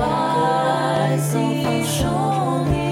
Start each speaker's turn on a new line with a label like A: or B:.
A: 爱心手里。